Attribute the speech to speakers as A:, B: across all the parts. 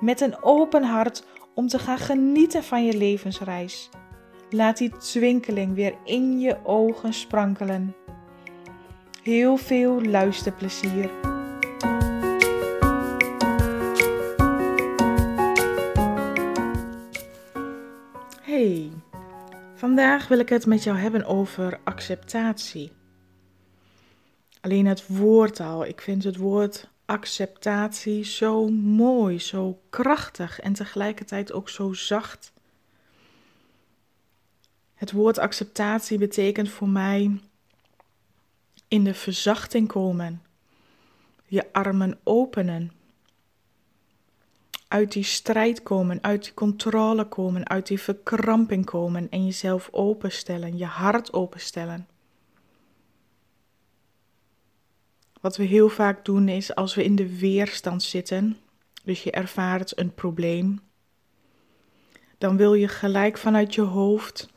A: met een open hart om te gaan genieten van je levensreis. Laat die twinkeling weer in je ogen sprankelen. Heel veel luisterplezier. Hey, vandaag wil ik het met jou hebben over acceptatie. Alleen het woord al. Ik vind het woord acceptatie zo mooi, zo krachtig en tegelijkertijd ook zo zacht. Het woord acceptatie betekent voor mij in de verzachting komen, je armen openen, uit die strijd komen, uit die controle komen, uit die verkramping komen en jezelf openstellen, je hart openstellen. Wat we heel vaak doen is als we in de weerstand zitten, dus je ervaart een probleem, dan wil je gelijk vanuit je hoofd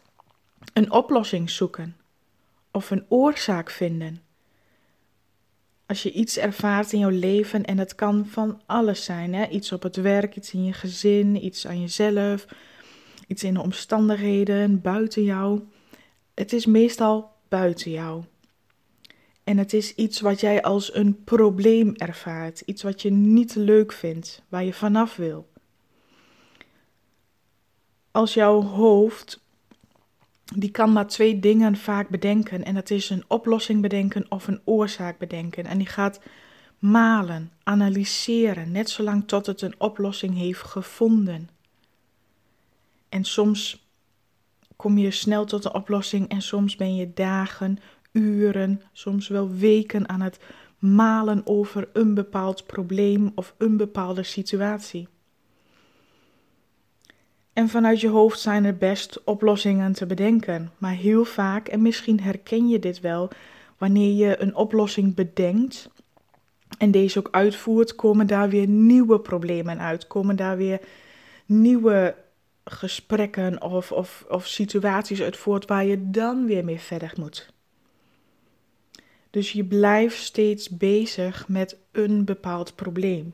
A: een oplossing zoeken of een oorzaak vinden. Als je iets ervaart in jouw leven, en het kan van alles zijn: hè? iets op het werk, iets in je gezin, iets aan jezelf, iets in de omstandigheden, buiten jou. Het is meestal buiten jou. En het is iets wat jij als een probleem ervaart, iets wat je niet leuk vindt, waar je vanaf wil. Als jouw hoofd, die kan maar twee dingen vaak bedenken, en dat is een oplossing bedenken of een oorzaak bedenken. En die gaat malen, analyseren, net zolang tot het een oplossing heeft gevonden. En soms kom je snel tot een oplossing en soms ben je dagen, uren, soms wel weken aan het malen over een bepaald probleem of een bepaalde situatie. En vanuit je hoofd zijn er best oplossingen te bedenken, maar heel vaak, en misschien herken je dit wel, wanneer je een oplossing bedenkt en deze ook uitvoert, komen daar weer nieuwe problemen uit, komen daar weer nieuwe gesprekken of, of, of situaties uit voort waar je dan weer mee verder moet. Dus je blijft steeds bezig met een bepaald probleem.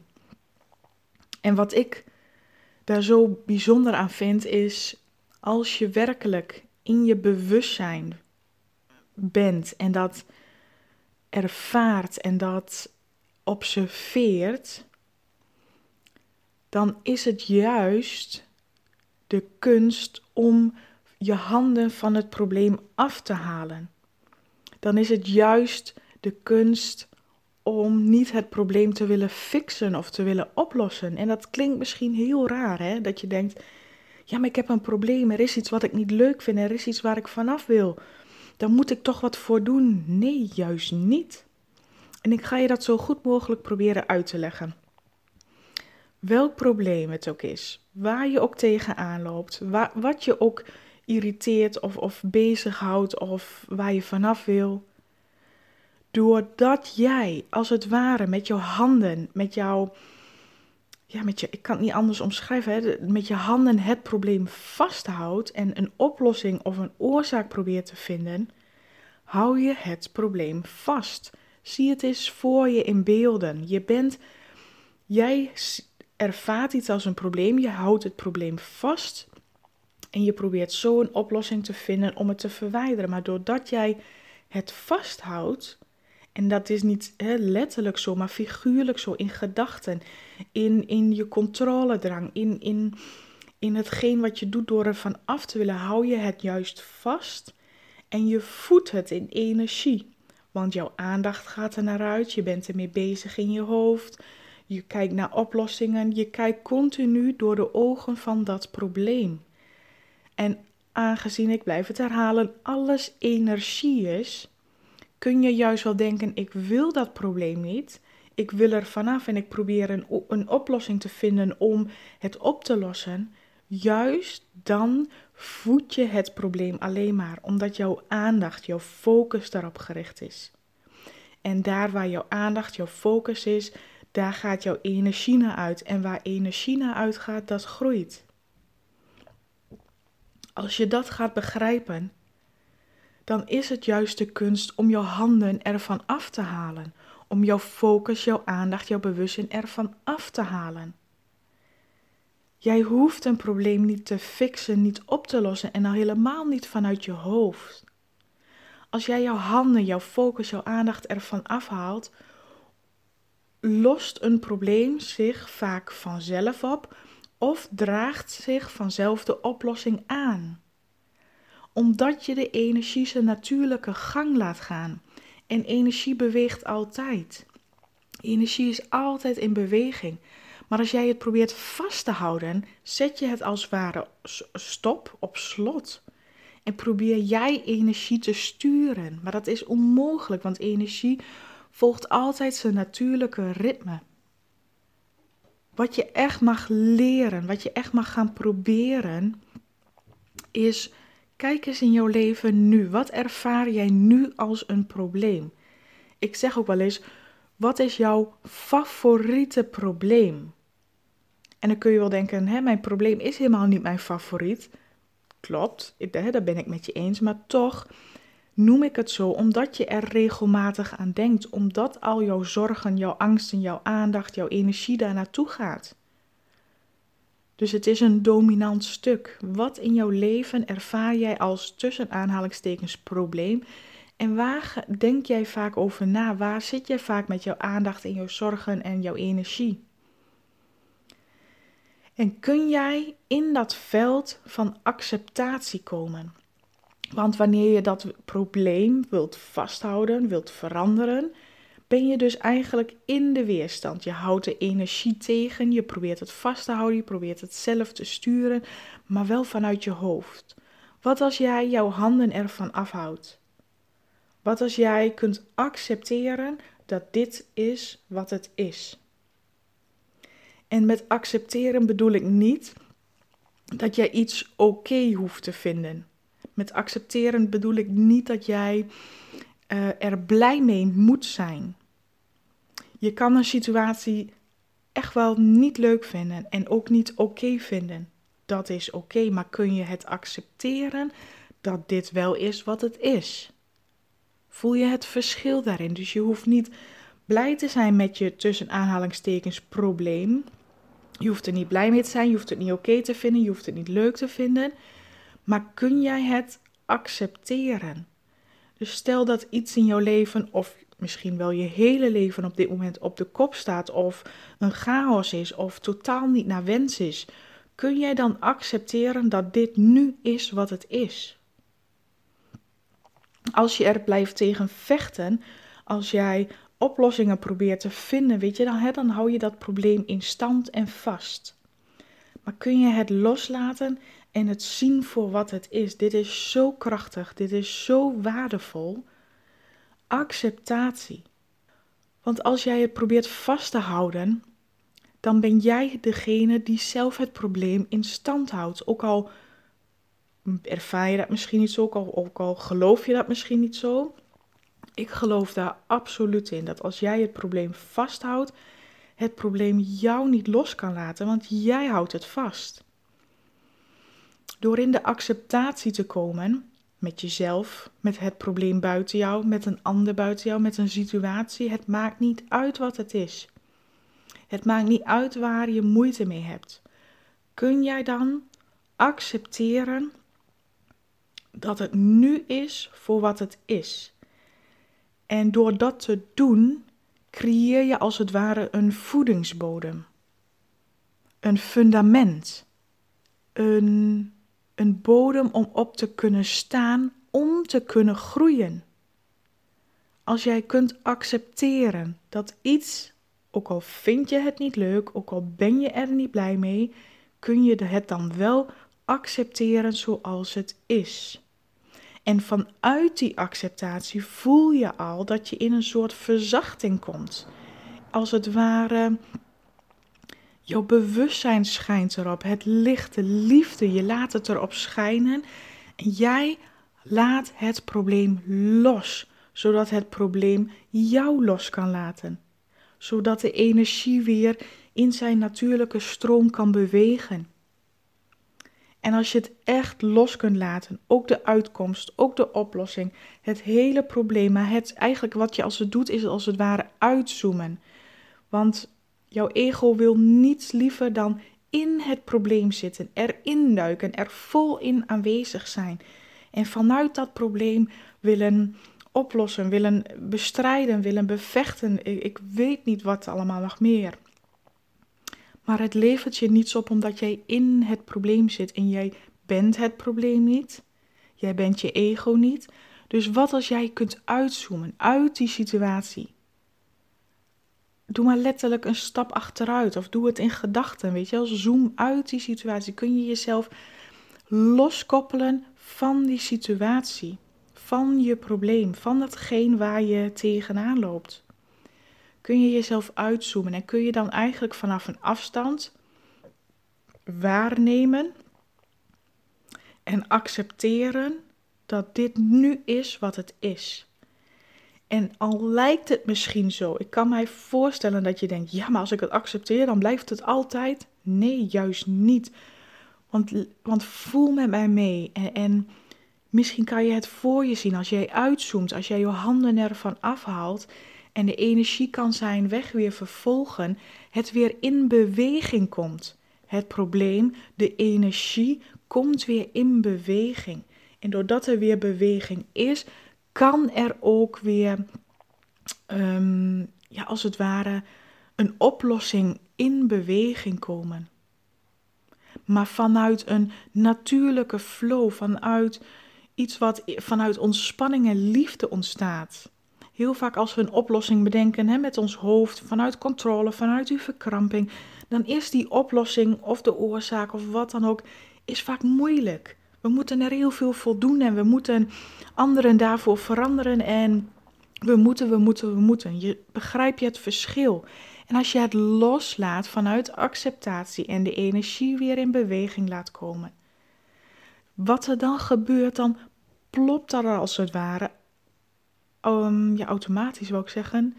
A: En wat ik daar zo bijzonder aan vind, is als je werkelijk in je bewustzijn bent en dat ervaart en dat observeert, dan is het juist de kunst om je handen van het probleem af te halen dan is het juist de kunst om niet het probleem te willen fixen of te willen oplossen. En dat klinkt misschien heel raar, hè? Dat je denkt, ja, maar ik heb een probleem, er is iets wat ik niet leuk vind, er is iets waar ik vanaf wil. Dan moet ik toch wat voor doen. Nee, juist niet. En ik ga je dat zo goed mogelijk proberen uit te leggen. Welk probleem het ook is, waar je ook tegenaan loopt, wat je ook irriteert of, of bezighoudt of waar je vanaf wil. Doordat jij als het ware met jouw handen, met jouw, ja, met je, ik kan het niet anders omschrijven, hè, met je handen het probleem vasthoudt en een oplossing of een oorzaak probeert te vinden, hou je het probleem vast. Zie het eens voor je in beelden. Je bent, jij ervaart iets als een probleem, je houdt het probleem vast en je probeert zo een oplossing te vinden om het te verwijderen. Maar doordat jij het vasthoudt, en dat is niet hè, letterlijk zo, maar figuurlijk zo in gedachten, in, in je controledrang, in, in, in hetgeen wat je doet door ervan af te willen, hou je het juist vast en je voedt het in energie. Want jouw aandacht gaat er naar uit, je bent ermee bezig in je hoofd, je kijkt naar oplossingen, je kijkt continu door de ogen van dat probleem. En aangezien ik blijf het herhalen, alles energie is, kun je juist wel denken: ik wil dat probleem niet. ik wil er vanaf en ik probeer een, oplossing te vinden om het op te lossen, juist dan voed je het probleem alleen maar omdat jouw aandacht, jouw focus daarop gericht is. En daar waar jouw aandacht, jouw focus is, daar gaat jouw energie naar uit. En waar energie naar uitgaat, dat groeit. Als je dat gaat begrijpen, dan is het juist de kunst om jouw handen ervan af te halen. Om jouw focus, jouw aandacht, jouw bewustzijn ervan af te halen. Jij hoeft een probleem niet te fixen, niet op te lossen en al helemaal niet vanuit je hoofd. Als jij jouw handen, jouw focus, jouw aandacht ervan afhaalt, lost een probleem zich vaak vanzelf op of draagt zich vanzelf de oplossing aan. Omdat je de energie zijn natuurlijke gang laat gaan. En energie beweegt altijd. Energie is altijd in beweging. Maar als jij het probeert vast te houden, zet je het als ware stop op slot. En probeer jij energie te sturen. Maar dat is onmogelijk, want energie volgt altijd zijn natuurlijke ritme. Wat je echt mag leren, wat je echt mag gaan proberen, is kijk eens in jouw leven nu. Wat ervaar jij nu als een probleem? Ik zeg ook wel eens, wat is jouw favoriete probleem? En dan kun je wel denken, hè, mijn probleem is helemaal niet mijn favoriet. Klopt, daar ben ik met je eens, maar toch noem ik het zo omdat je er regelmatig aan denkt, omdat al jouw zorgen, jouw angsten, jouw aandacht, jouw energie daar naartoe gaat. Dus het is een dominant stuk. Wat in jouw leven ervaar jij als tussen aanhalingstekens probleem? En waar denk jij vaak over na? Waar zit jij vaak met jouw aandacht en jouw zorgen en jouw energie? En kun jij in dat veld van acceptatie komen? Want wanneer je dat probleem wilt vasthouden, wilt veranderen, ben je dus eigenlijk in de weerstand. Je houdt de energie tegen, je probeert het vast te houden, je probeert het zelf te sturen, maar wel vanuit je hoofd. Wat als jij jouw handen ervan afhoudt? Wat als jij kunt accepteren dat dit is wat het is? En met accepteren bedoel ik niet dat jij iets oké hoeft te vinden. Met accepteren bedoel ik niet dat jij uh, er blij mee moet zijn. Je kan een situatie echt wel niet leuk vinden en ook niet oké vinden. Dat is oké, maar kun je het accepteren dat dit wel is wat het is? Voel je het verschil daarin? Dus je hoeft niet blij te zijn met je tussen aanhalingstekens probleem. Je hoeft er niet blij mee te zijn, je hoeft het niet oké te vinden, je hoeft het niet leuk te vinden. Maar kun jij het accepteren? Dus stel dat iets in jouw leven, of misschien wel je hele leven op dit moment op de kop staat, of een chaos is, of totaal niet naar wens is. Kun jij dan accepteren dat dit nu is wat het is? Als je er blijft tegen vechten, als jij oplossingen probeert te vinden, weet je, dan, dan hou je dat probleem in stand en vast. Maar kun je het loslaten en het zien voor wat het is? Dit is zo krachtig, dit is zo waardevol. Acceptatie. Want als jij het probeert vast te houden, dan ben jij degene die zelf het probleem in stand houdt. Ook al ervaar je dat misschien niet zo, ook al, ook al geloof je dat misschien niet zo. Ik geloof daar absoluut in dat als jij het probleem vasthoudt, het probleem jou niet los kan laten, want jij houdt het vast. Door in de acceptatie te komen met jezelf, met het probleem buiten jou, met een ander buiten jou, met een situatie, het maakt niet uit wat het is. Het maakt niet uit waar je moeite mee hebt. Kun jij dan accepteren dat het nu is voor wat het is? En door dat te doen, creëer je als het ware een voedingsbodem, een fundament, een, een bodem om op te kunnen staan, om te kunnen groeien. Als jij kunt accepteren dat iets, ook al vind je het niet leuk, ook al ben je er niet blij mee, kun je het dan wel accepteren zoals het is. En vanuit die acceptatie voel je al dat je in een soort verzachting komt. als het ware, jouw bewustzijn schijnt erop. Het licht, de liefde, je laat het erop schijnen. En jij laat het probleem los, zodat het probleem jou los kan laten. Zodat de energie weer in zijn natuurlijke stroom kan bewegen. En als je het echt los kunt laten, ook de uitkomst, ook de oplossing, het hele probleem, maar het eigenlijk wat je als het doet is als het ware uitzoomen. Want jouw ego wil niets liever dan in het probleem zitten, erin duiken, er vol in aanwezig zijn. En vanuit dat probleem willen oplossen, willen bestrijden, willen bevechten. Ik weet niet wat allemaal nog meer. Maar het levert je niets op omdat jij in het probleem zit en jij bent het probleem niet. Jij bent je ego niet. Dus wat als jij kunt uitzoomen uit die situatie? Doe maar letterlijk een stap achteruit of doe het in gedachten, weet je wel. Zoom uit die situatie. Kun je jezelf loskoppelen van die situatie, van je probleem, van datgene waar je tegenaan loopt kun je jezelf uitzoomen en kun je dan eigenlijk vanaf een afstand waarnemen en accepteren dat dit nu is wat het is. En al lijkt het misschien zo, ik kan mij voorstellen dat je denkt: ja, maar als ik het accepteer, dan blijft het altijd. Nee, juist niet. Want, want voel met mij mee. En, en misschien kan je het voor je zien als jij uitzoomt, als jij je handen ervan afhaalt en de energie kan zijn weg weer vervolgen, het weer in beweging komt. Het probleem, de energie, komt weer in beweging. En doordat er weer beweging is, kan er ook weer, ehm, ja, als het ware, een oplossing in beweging komen. Maar vanuit een natuurlijke flow, vanuit iets wat vanuit ontspanning en liefde ontstaat heel vaak als we een oplossing bedenken hè, met ons hoofd, vanuit controle, vanuit die verkramping, dan is die oplossing of de oorzaak of wat dan ook, is vaak moeilijk. We moeten er heel veel voor doen en we moeten anderen daarvoor veranderen en we moeten, we moeten, we moeten. Je, begrijp je het verschil? En als je het loslaat vanuit acceptatie en de energie weer in beweging laat komen, wat er dan gebeurt, dan plopt er als het ware um, ja, automatisch wil ik zeggen.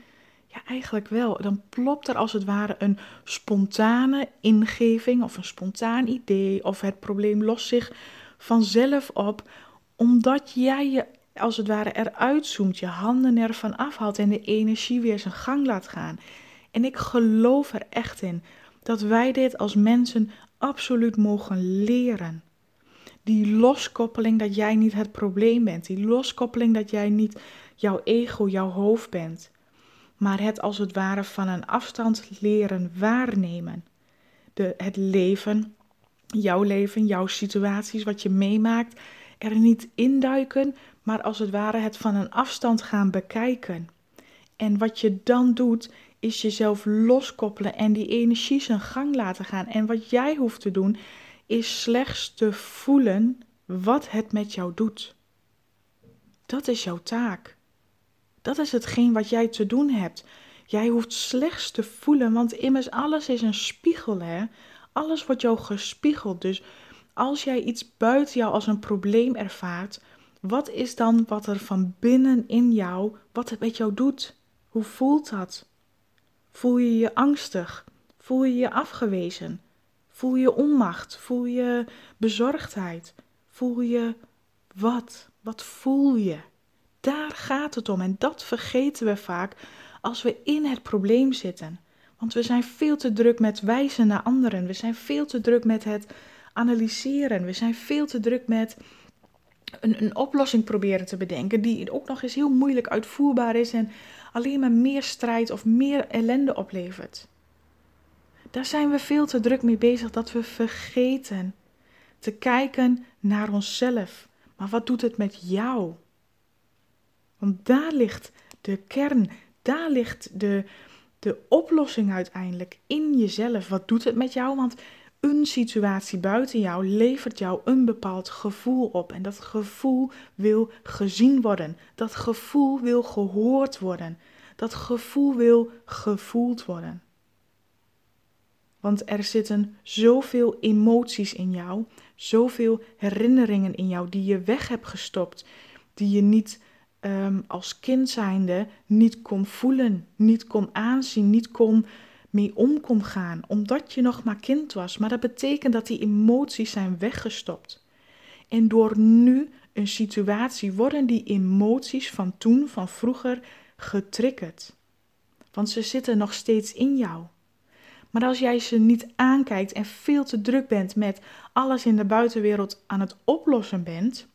A: Ja, eigenlijk wel. Dan plopt er als het ware een spontane ingeving of een spontaan idee of het probleem lost zich vanzelf op, omdat jij je als het ware eruit zoomt, je handen ervan afhaalt en de energie weer zijn gang laat gaan. En ik geloof er echt in dat wij dit als mensen absoluut mogen leren. Die loskoppeling dat jij niet het probleem bent, die loskoppeling dat jij niet jouw ego, jouw hoofd bent, maar het als het ware van een afstand leren waarnemen. De, het leven, jouw leven, jouw situaties, wat je meemaakt, er niet induiken, maar als het ware het van een afstand gaan bekijken. En wat je dan doet, is jezelf loskoppelen en die energie zijn gang laten gaan. En wat jij hoeft te doen, is slechts te voelen wat het met jou doet. Dat is jouw taak. Dat is hetgeen wat jij te doen hebt. Jij hoeft slechts te voelen, want immers alles is een spiegel, hè? Alles wordt jou gespiegeld. Dus als jij iets buiten jou als een probleem ervaart, wat is dan wat er van binnen in jou, wat het met jou doet? Hoe voelt dat? Voel je je angstig? Voel je je afgewezen? Voel je onmacht? Voel je bezorgdheid? Voel je wat? Wat voel je? Daar gaat het om en dat vergeten we vaak als we in het probleem zitten. Want we zijn veel te druk met wijzen naar anderen. We zijn veel te druk met het analyseren. We zijn veel te druk met een, een oplossing proberen te bedenken, die ook nog eens heel moeilijk uitvoerbaar is en alleen maar meer strijd of meer ellende oplevert. Daar zijn we veel te druk mee bezig dat we vergeten te kijken naar onszelf. Maar wat doet het met jou? Want daar ligt de kern, daar ligt de, de oplossing uiteindelijk in jezelf. Wat doet het met jou? Want een situatie buiten jou levert jou een bepaald gevoel op. En dat gevoel wil gezien worden. Dat gevoel wil gehoord worden. Dat gevoel wil gevoeld worden. Want er zitten zoveel emoties in jou, zoveel herinneringen in jou die je weg hebt gestopt, die je niet um, als kind zijnde niet kon voelen, niet kon aanzien, niet kon mee om gaan, omdat je nog maar kind was. Maar dat betekent dat die emoties zijn weggestopt. En door nu een situatie worden die emoties van toen, van vroeger, getriggerd. Want ze zitten nog steeds in jou. Maar als jij ze niet aankijkt en veel te druk bent met alles in de buitenwereld aan het oplossen bent,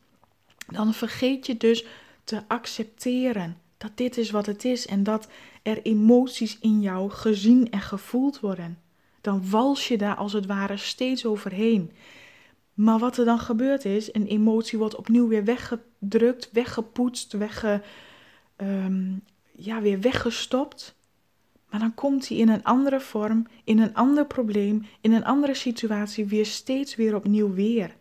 A: dan vergeet je dus te accepteren dat dit is wat het is en dat er emoties in jou gezien en gevoeld worden. Dan wals je daar als het ware steeds overheen. Maar wat er dan gebeurt is, een emotie wordt opnieuw weer weggedrukt, weggepoetst, wegge, um, ja, weer weggestopt. Maar dan komt hij in een andere vorm, in een ander probleem, in een andere situatie weer steeds weer opnieuw weer.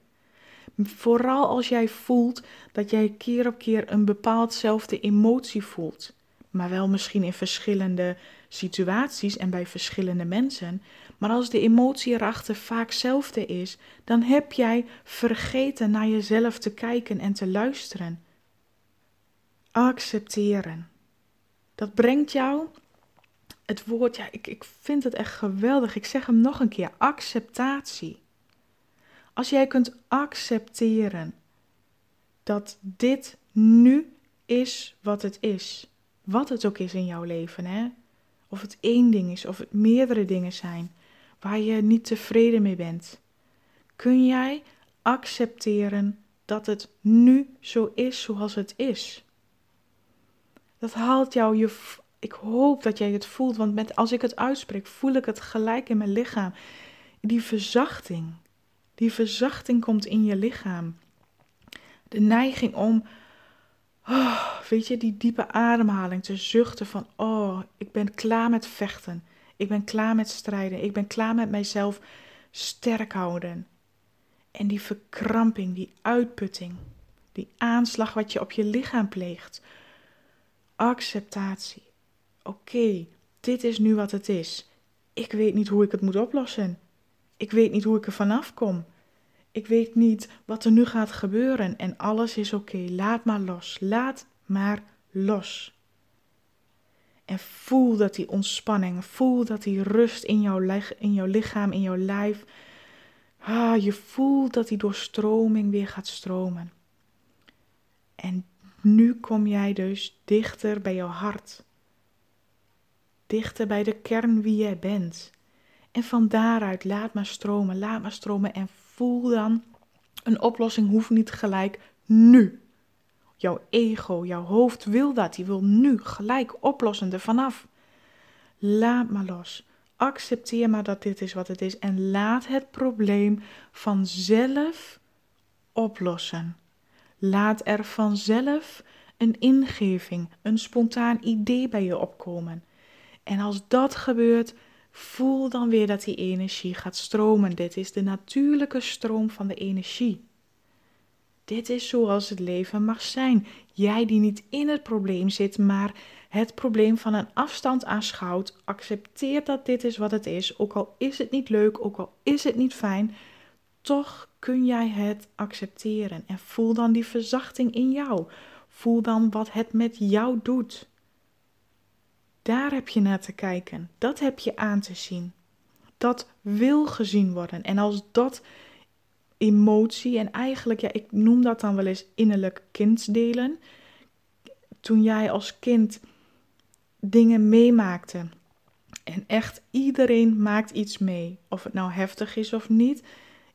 A: Vooral als jij voelt dat jij keer op keer een bepaaldzelfde emotie voelt, maar wel misschien in verschillende situaties en bij verschillende mensen. Maar als de emotie erachter vaak hetzelfde is, dan heb jij vergeten naar jezelf te kijken en te luisteren. Accepteren. Dat brengt jou het woord, ja, ik, ik vind het echt geweldig. Ik zeg hem nog een keer: acceptatie. Als jij kunt accepteren dat dit nu is wat het is, wat het ook is in jouw leven, hè? of het één ding is of het meerdere dingen zijn waar je niet tevreden mee bent, kun jij accepteren dat het nu zo is zoals het is. Dat haalt jou je. Ik hoop dat jij het voelt, want met, als ik het uitspreek, voel ik het gelijk in mijn lichaam. Die verzachting. Die verzachting komt in je lichaam. De neiging om, oh, weet je, die diepe ademhaling te zuchten van, oh, ik ben klaar met vechten. Ik ben klaar met strijden. Ik ben klaar met mijzelf sterk houden. En die verkramping, die uitputting, die aanslag wat je op je lichaam pleegt. Acceptatie. Oké, dit is nu wat het is. Ik weet niet hoe ik het moet oplossen. Ik weet niet hoe ik er vanaf kom. Ik weet niet wat er nu gaat gebeuren en alles is oké. Laat maar los. Laat maar los. En voel dat die ontspanning, voel dat die rust in jouw, in jouw lichaam, in jouw lijf. Ah, je voelt dat die doorstroming weer gaat stromen. En nu kom jij dus dichter bij jouw hart. Dichter bij de kern wie jij bent. En van daaruit laat maar stromen, laat maar stromen en dan. Een oplossing hoeft niet gelijk nu. Jouw ego, jouw hoofd wil dat. Die wil nu gelijk oplossen er vanaf. Laat maar los. Accepteer maar dat dit is wat het is. En laat het probleem vanzelf oplossen. Laat er vanzelf een ingeving, een spontaan idee bij je opkomen. En als dat gebeurt, voel dan weer dat die energie gaat stromen. Dit is de natuurlijke stroom van de energie. Dit is zoals het leven mag zijn. Jij die niet in het probleem zit, maar het probleem van een afstand aanschouwt, accepteert dat dit is wat het is, ook al is het niet leuk, ook al is het niet fijn, toch kun jij het accepteren en voel dan die verzachting in jou. Voel dan wat het met jou doet. Daar heb je naar te kijken. Dat heb je aan te zien. Dat wil gezien worden. En als dat emotie, en eigenlijk, ja, ik noem dat dan wel eens innerlijk kindsdelen. Toen jij als kind dingen meemaakte. En echt iedereen maakt iets mee. Of het nou heftig is of niet.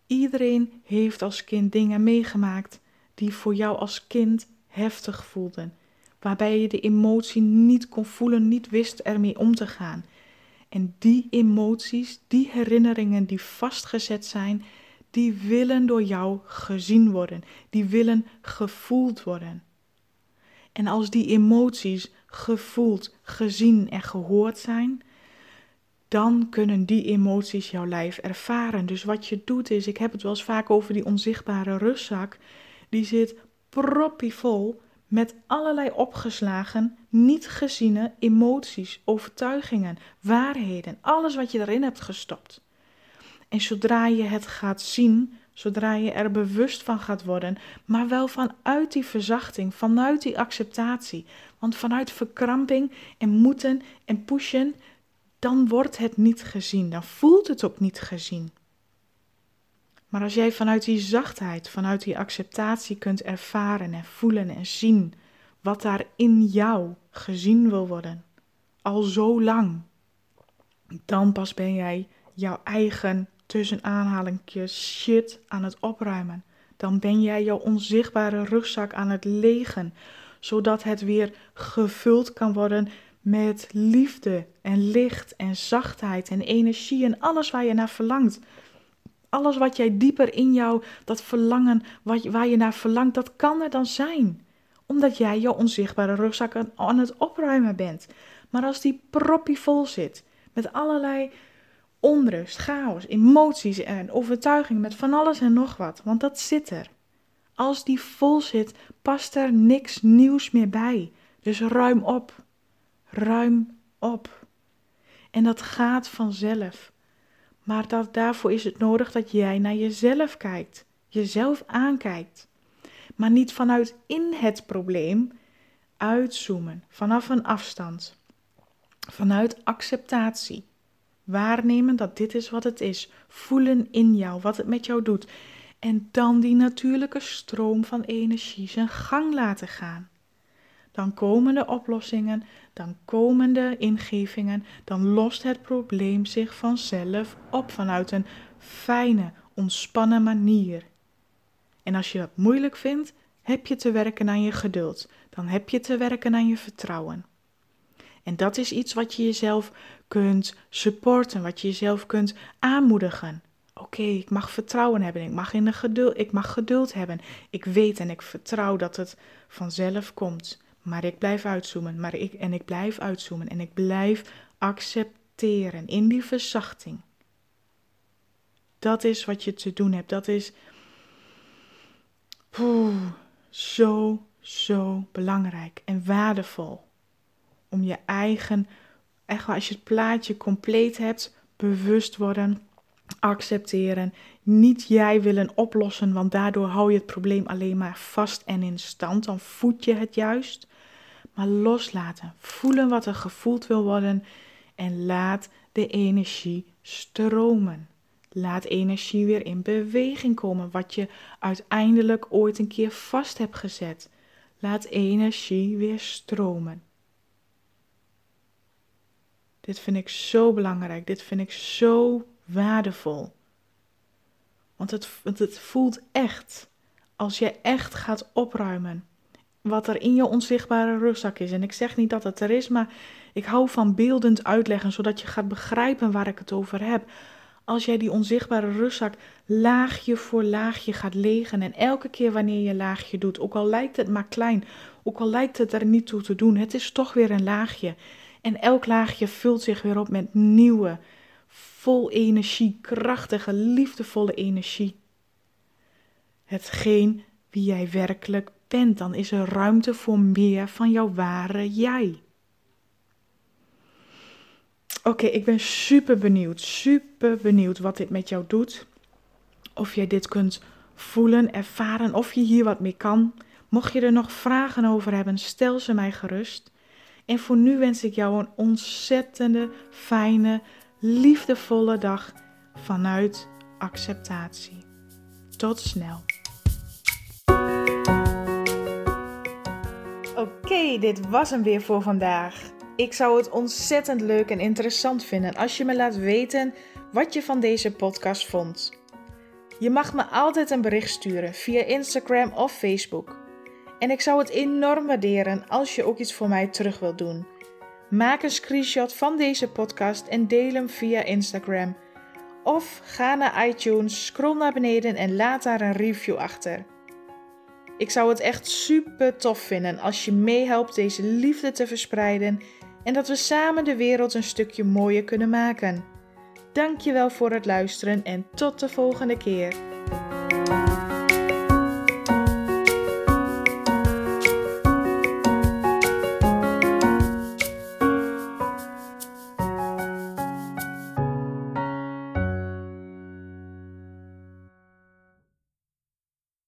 A: Iedereen heeft als kind dingen meegemaakt die voor jou als kind heftig voelden waarbij je de emotie niet kon voelen, niet wist ermee om te gaan. En die emoties, die herinneringen die vastgezet zijn, die willen door jou gezien worden, die willen gevoeld worden. En als die emoties gevoeld, gezien en gehoord zijn, dan kunnen die emoties jouw lijf ervaren. Dus wat je doet is, ik heb het wel eens vaak over die onzichtbare rugzak, die zit proppievol met allerlei opgeslagen, niet geziene emoties, overtuigingen, waarheden, alles wat je erin hebt gestopt. En zodra je het gaat zien, zodra je er bewust van gaat worden, maar wel vanuit die verzachting, vanuit die acceptatie. Want vanuit verkramping en moeten en pushen, dan wordt het niet gezien, dan voelt het ook niet gezien. Maar als jij vanuit die zachtheid, vanuit die acceptatie kunt ervaren en voelen en zien wat daar in jou gezien wil worden, al zo lang, dan pas ben jij jouw eigen tussen aanhalingsjes shit aan het opruimen. Dan ben jij jouw onzichtbare rugzak aan het legen, zodat het weer gevuld kan worden met liefde en licht en zachtheid en energie en alles waar je naar verlangt. Alles wat jij dieper in jou, dat verlangen wat, waar je naar verlangt, dat kan er dan zijn. Omdat jij jouw onzichtbare rugzak aan het opruimen bent. Maar als die proppie vol zit met allerlei onrust, chaos, emoties en overtuigingen met van alles en nog wat, want dat zit er. Als die vol zit, past er niks nieuws meer bij. Dus ruim op. Ruim op. En dat gaat vanzelf. Maar dat, daarvoor is het nodig dat jij naar jezelf kijkt, jezelf aankijkt. Maar niet vanuit in het probleem, uitzoomen, vanaf een afstand. Vanuit acceptatie. Waarnemen dat dit is wat het is. Voelen in jou wat het met jou doet. En dan die natuurlijke stroom van energie zijn gang laten gaan. Dan komen de oplossingen, dan komen de ingevingen, dan lost het probleem zich vanzelf op vanuit een fijne, ontspannen manier. En als je het moeilijk vindt, heb je te werken aan je geduld. Dan heb je te werken aan je vertrouwen. En dat is iets wat je jezelf kunt supporten, wat je jezelf kunt aanmoedigen. Oké, ik mag vertrouwen hebben, ik mag, in de geduld, ik mag geduld hebben. Ik weet en ik vertrouw dat het vanzelf komt. Maar ik blijf uitzoomen, maar ik, en ik blijf uitzoomen en ik blijf accepteren in die verzachting. Dat is wat je te doen hebt. Dat is poeh, zo, zo belangrijk en waardevol om je eigen, echt als je het plaatje compleet hebt, bewust worden, accepteren. Niet jij willen oplossen, want daardoor hou je het probleem alleen maar vast en in stand. Dan voed je het juist. Maar loslaten, voelen wat er gevoeld wil worden en laat de energie stromen. Laat energie weer in beweging komen, wat je uiteindelijk ooit een keer vast hebt gezet. Laat energie weer stromen. Dit vind ik zo belangrijk. Dit vind ik zo waardevol. Want het, het voelt echt. Als je echt gaat opruimen. Wat er in je onzichtbare rugzak is. En ik zeg niet dat het er is, maar ik hou van beeldend uitleggen. Zodat je gaat begrijpen waar ik het over heb. Als jij die onzichtbare rugzak laagje voor laagje gaat legen. En elke keer wanneer je laagje doet. Ook al lijkt het maar klein. Ook al lijkt het er niet toe te doen. Het is toch weer een laagje. En elk laagje vult zich weer op met nieuwe, vol energie, krachtige, liefdevolle energie. Hetgeen wie jij werkelijk bent, dan is er ruimte voor meer van jouw ware jij. Oké, ik ben super benieuwd, super benieuwd wat dit met jou doet. Of jij dit kunt voelen, ervaren, of je hier wat mee kan. Mocht je er nog vragen over hebben, stel ze mij gerust. En voor nu wens ik jou een ontzettende, fijne, liefdevolle dag vanuit acceptatie. Tot snel. Oké, dit was hem weer voor vandaag. Ik zou het ontzettend leuk en interessant vinden als je me laat weten wat je van deze podcast vond. Je mag me altijd een bericht sturen via Instagram of Facebook. En ik zou het enorm waarderen als je ook iets voor mij terug wilt doen. Maak een screenshot van deze podcast en deel hem via Instagram. Of ga naar iTunes, scroll naar beneden en laat daar een review achter. Ik zou het echt super tof vinden als je meehelpt deze liefde te verspreiden en dat we samen de wereld een stukje mooier kunnen maken. Dankjewel voor het luisteren en tot de volgende keer.